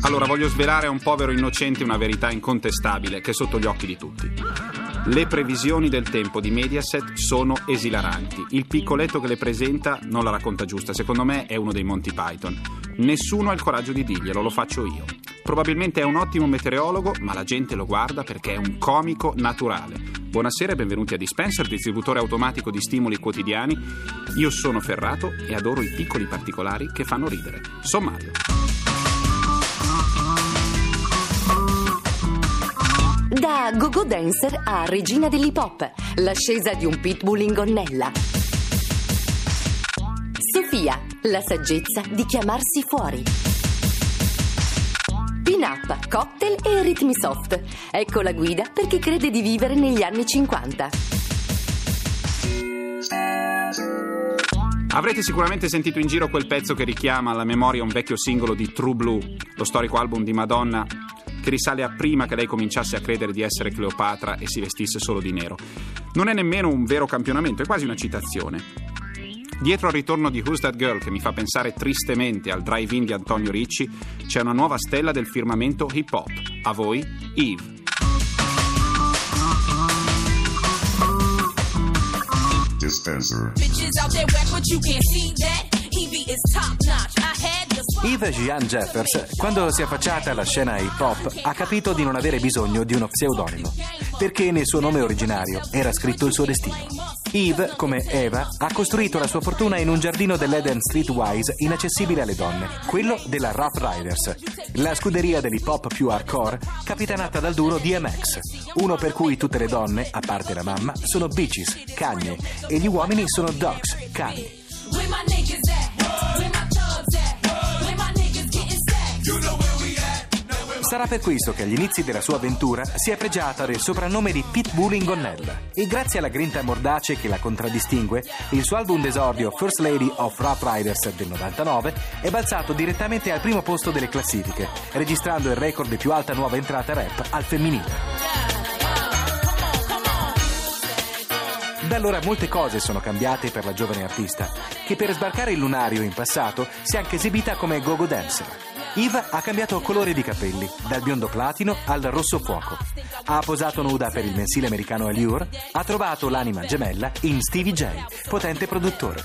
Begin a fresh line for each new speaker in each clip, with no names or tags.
Allora voglio svelare a un povero innocente una verità incontestabile che è sotto gli occhi di tutti. Le previsioni del tempo di Mediaset sono esilaranti. Il piccoletto che le presenta non la racconta giusta, secondo me è uno dei Monty Python. Nessuno ha il coraggio di dirglielo, lo faccio io. Probabilmente è un ottimo meteorologo, ma la gente lo guarda perché è un comico naturale. Buonasera e benvenuti a Dispenser, distributore automatico di stimoli quotidiani. Io sono Ferrato e adoro i piccoli particolari che fanno ridere. Sommario.
Da go-go dancer a regina dell'hip hop, l'ascesa di un pitbull in gonnella. Sofia, la saggezza di chiamarsi fuori. Pin-up, cocktail e ritmi soft. Ecco la guida per chi crede di vivere negli anni 50.
Avrete sicuramente sentito in giro quel pezzo che richiama alla memoria un vecchio singolo di True Blue, lo storico album di Madonna che risale a prima che lei cominciasse a credere di essere Cleopatra e si vestisse solo di nero. Non è nemmeno un vero campionamento, è quasi una citazione. Dietro al ritorno di Who's That Girl, che mi fa pensare tristemente al drive-in di Antonio Ricci, c'è una nuova stella del firmamento hip hop. A voi, Eve.
Dispenser.
Eve Jean Jeffers, quando si è affacciata alla scena hip hop, ha capito di non avere bisogno di uno pseudonimo, perché nel suo nome originario era scritto il suo destino. Eve, come Eva, ha costruito la sua fortuna in un giardino dell'Eden Streetwise inaccessibile alle donne, quello della Rough Riders, la scuderia dell'hip hop più hardcore, capitanata dal duro DMX, uno per cui tutte le donne, a parte la mamma, sono bitches, cagne, e gli uomini sono dogs, cani.
Where my niggas at? Where my thugs at? Where my niggas getting sacked?
Sarà per questo che agli inizi della sua avventura si è pregiata del soprannome di Pitbull in gonnella. E grazie alla grinta mordace che la contraddistingue, il suo album d'esordio First Lady of Rough Riders del 99 è balzato direttamente al primo posto delle classifiche, registrando il record di più alta nuova entrata rap al femminile. Da allora molte cose sono cambiate per la giovane artista, che per sbarcare il lunario in passato si è anche esibita come go-go dancer. Eve ha cambiato colore di capelli, dal biondo platino al rosso fuoco. Ha posato nuda per il mensile americano Allure, ha trovato l'anima gemella in Stevie J, potente produttore.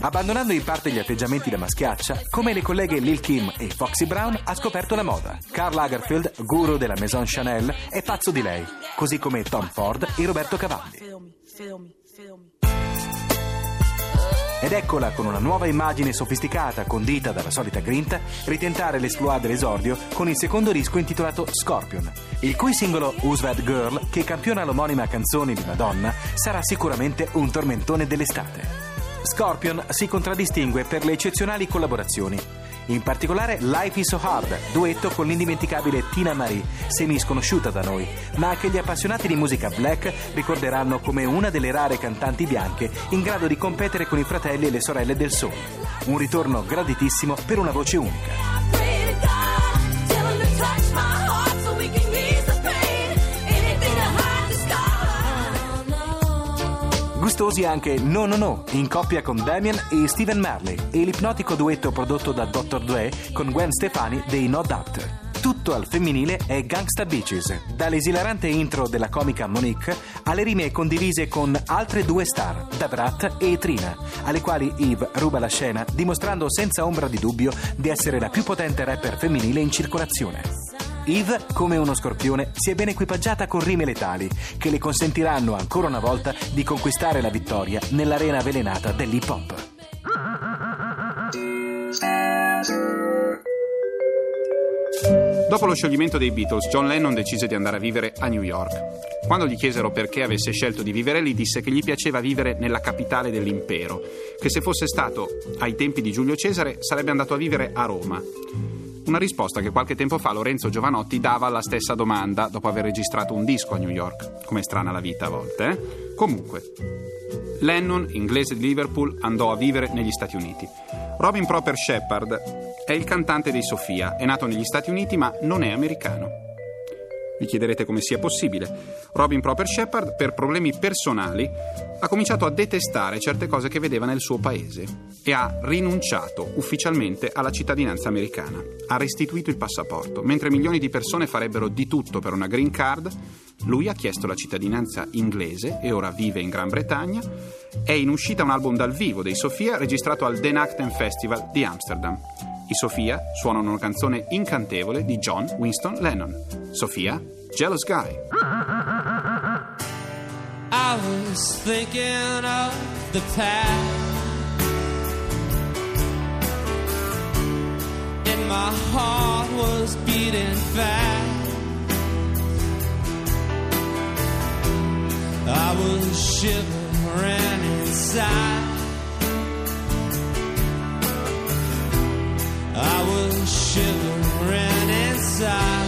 Abbandonando in parte gli atteggiamenti da maschiaccia, come le colleghe Lil Kim e Foxy Brown ha scoperto la moda. Karl Lagerfeld, guru della Maison Chanel, è pazzo di lei, così come Tom Ford e Roberto Cavalli.
Me, feel me.
Ed eccola con una nuova immagine sofisticata, condita dalla solita grinta, ritentare l'esploit dell'esordio con il secondo disco intitolato Scorpion, il cui singolo Who's That Girl, che campiona l'omonima canzone di Madonna, sarà sicuramente un tormentone dell'estate. Scorpion si contraddistingue per le eccezionali collaborazioni. In particolare Life is So Hard, duetto con l'indimenticabile Tina Marie, semi sconosciuta da noi, ma che gli appassionati di musica black ricorderanno come una delle rare cantanti bianche in grado di competere con i fratelli e le sorelle del soul. Un ritorno graditissimo per una voce unica. Gustosi anche No No No, in coppia con Damien e Steven Marley, e l'ipnotico duetto prodotto da Dr. Dre con Gwen Stefani dei No Doubt. Tutto al femminile è Gangsta Bitches, dall'esilarante intro della comica Monique alle rime condivise con altre due star, Dabrat e Trina, alle quali Eve ruba la scena dimostrando senza ombra di dubbio di essere la più potente rapper femminile in circolazione. Eve, come uno scorpione, si è ben equipaggiata con rime letali che le consentiranno ancora una volta di conquistare la vittoria nell'arena avvelenata dell'hip hop.
Dopo lo scioglimento dei Beatles, John Lennon decise di andare a vivere a New York. Quando gli chiesero perché avesse scelto di vivere lì, disse che gli piaceva vivere nella capitale dell'impero, che se fosse stato ai tempi di Giulio Cesare sarebbe andato a vivere a Roma. Una risposta che qualche tempo fa Lorenzo Giovanotti dava alla stessa domanda dopo aver registrato un disco a New York. Come strana la vita a volte, eh? Comunque, Lennon, inglese di Liverpool, andò a vivere negli Stati Uniti. Robin Proper Shepard è il cantante dei Sofia, è nato negli Stati Uniti ma non è americano. Vi chiederete come sia possibile. Robin Proper Shepard, per problemi personali, ha cominciato a detestare certe cose che vedeva nel suo paese e ha rinunciato ufficialmente alla cittadinanza americana. Ha restituito il passaporto. Mentre milioni di persone farebbero di tutto per una green card, lui ha chiesto la cittadinanza inglese e ora vive in Gran Bretagna. È in uscita un album dal vivo dei Sofia registrato al Den Acten Festival di Amsterdam. I Sofia suonano una canzone incantevole di John Winston Lennon. Sofia, Jealous Guy.
I was thinking of the past. And my heart was beating fast. I was shivering inside. I was shivering inside.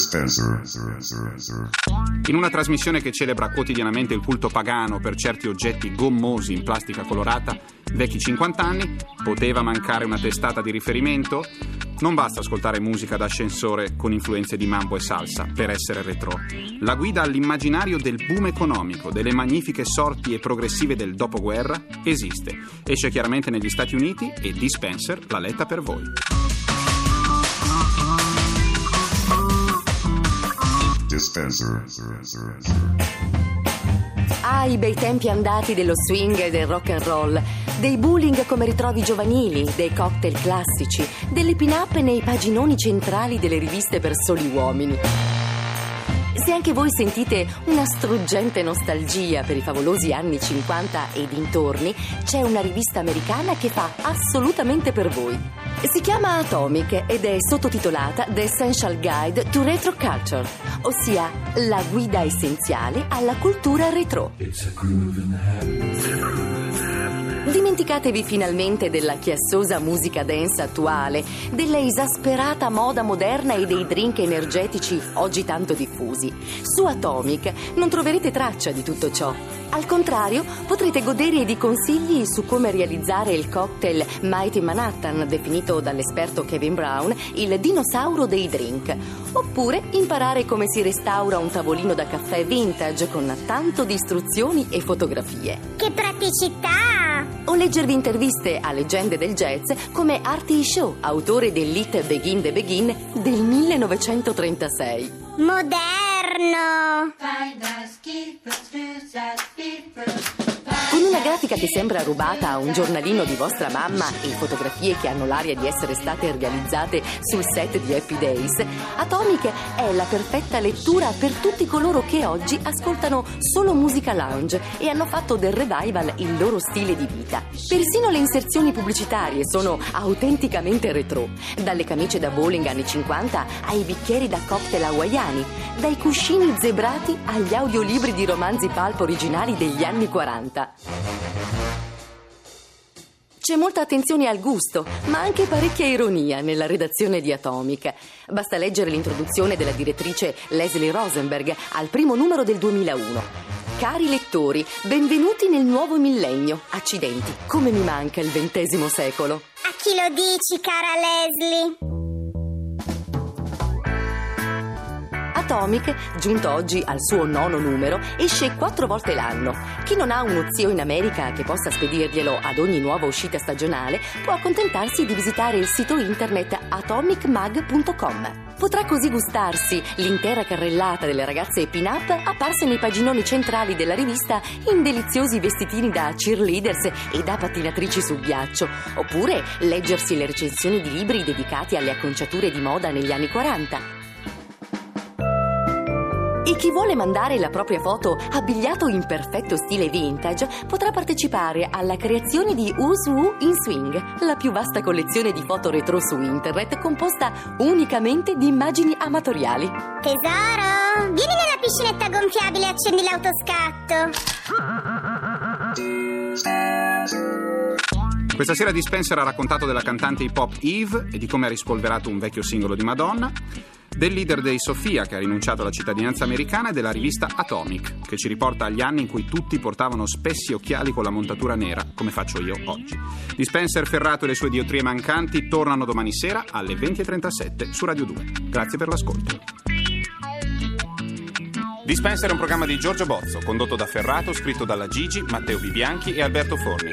Dispenser.
In una trasmissione che celebra quotidianamente il culto pagano per certi oggetti gommosi in plastica colorata, vecchi 50 anni, poteva mancare una testata di riferimento? Non basta ascoltare musica d'ascensore con influenze di mambo e salsa per essere retro. La guida all'immaginario del boom economico, delle magnifiche sorti e progressive del dopoguerra, esiste. Esce chiaramente negli Stati Uniti e Dispenser l'ha letta per voi.
Dispenser.
Ai bei tempi andati dello swing e del rock and roll, dei bowling come ritrovi giovanili, dei cocktail classici, delle pin-up nei paginoni centrali delle riviste per soli uomini. Se anche voi sentite una struggente nostalgia per i favolosi anni 50 e dintorni, c'è una rivista americana che fa assolutamente per voi. Si chiama Atomic ed è sottotitolata The Essential Guide to Retro Culture, ossia la guida essenziale alla cultura retro. Dimenticatevi finalmente della chiassosa musica dance attuale, della esasperata moda moderna e dei drink energetici oggi tanto diffusi. Su Atomic non troverete traccia di tutto ciò. Al contrario, potrete godere di consigli su come realizzare il cocktail Mighty Manhattan, definito dall'esperto Kevin Brown il dinosauro dei drink. Oppure imparare come si restaura un tavolino da caffè vintage con tanto di istruzioni e fotografie.
Che praticità!
O leggervi interviste a leggende del jazz come Artie Shaw, autore dell'hit Begin the Begin del 1936.
Moderno!
Con una grafica che sembra rubata a un giornalino di vostra mamma e fotografie che hanno l'aria di essere state realizzate sul set di Happy Days, Atomic è la perfetta lettura per tutti coloro che oggi ascoltano solo musica lounge e hanno fatto del revival il loro stile di vita. Persino le inserzioni pubblicitarie sono autenticamente retro, dalle camicie da bowling anni 50 ai bicchieri da cocktail hawaiani, dai cuscini zebrati agli audiolibri di romanzi pulp originali degli anni 40. C'è molta attenzione al gusto, ma anche parecchia ironia nella redazione di Atomic. Basta leggere l'introduzione della direttrice Leslie Rosenberg al primo numero del 2001. Cari lettori, benvenuti nel nuovo millennio. Accidenti, come mi manca il XX secolo.
A chi lo dici, cara Leslie?
Atomic, giunto oggi al suo nono numero, esce quattro volte l'anno. Chi non ha uno zio in America che possa spedirglielo ad ogni nuova uscita stagionale può accontentarsi di visitare il sito internet atomicmag.com. Potrà così gustarsi l'intera carrellata delle ragazze pin-up apparse nei paginoni centrali della rivista in deliziosi vestitini da cheerleaders e da pattinatrici sul ghiaccio, oppure leggersi le recensioni di libri dedicati alle acconciature di moda negli anni 40. E chi vuole mandare la propria foto abbigliato in perfetto stile vintage potrà partecipare alla creazione di Who's in Swing, la più vasta collezione di foto retro su internet composta unicamente di immagini amatoriali.
Tesoro, vieni nella piscinetta gonfiabile e accendi l'autoscatto.
Questa sera Dispenser ha raccontato della cantante hip hop Eve e di come ha rispolverato un vecchio singolo di Madonna, del leader dei Sofia che ha rinunciato alla cittadinanza americana e della rivista Atomic che ci riporta agli anni in cui tutti portavano spessi occhiali con la montatura nera, come faccio io oggi. Dispenser Ferrato e le sue diotrie mancanti tornano domani sera alle 20.37 su Radio 2. Grazie per l'ascolto. Dispenser è un programma di Giorgio Bozzo, condotto da Ferrato, scritto dalla Gigi, Matteo Bibianchi e Alberto Forni.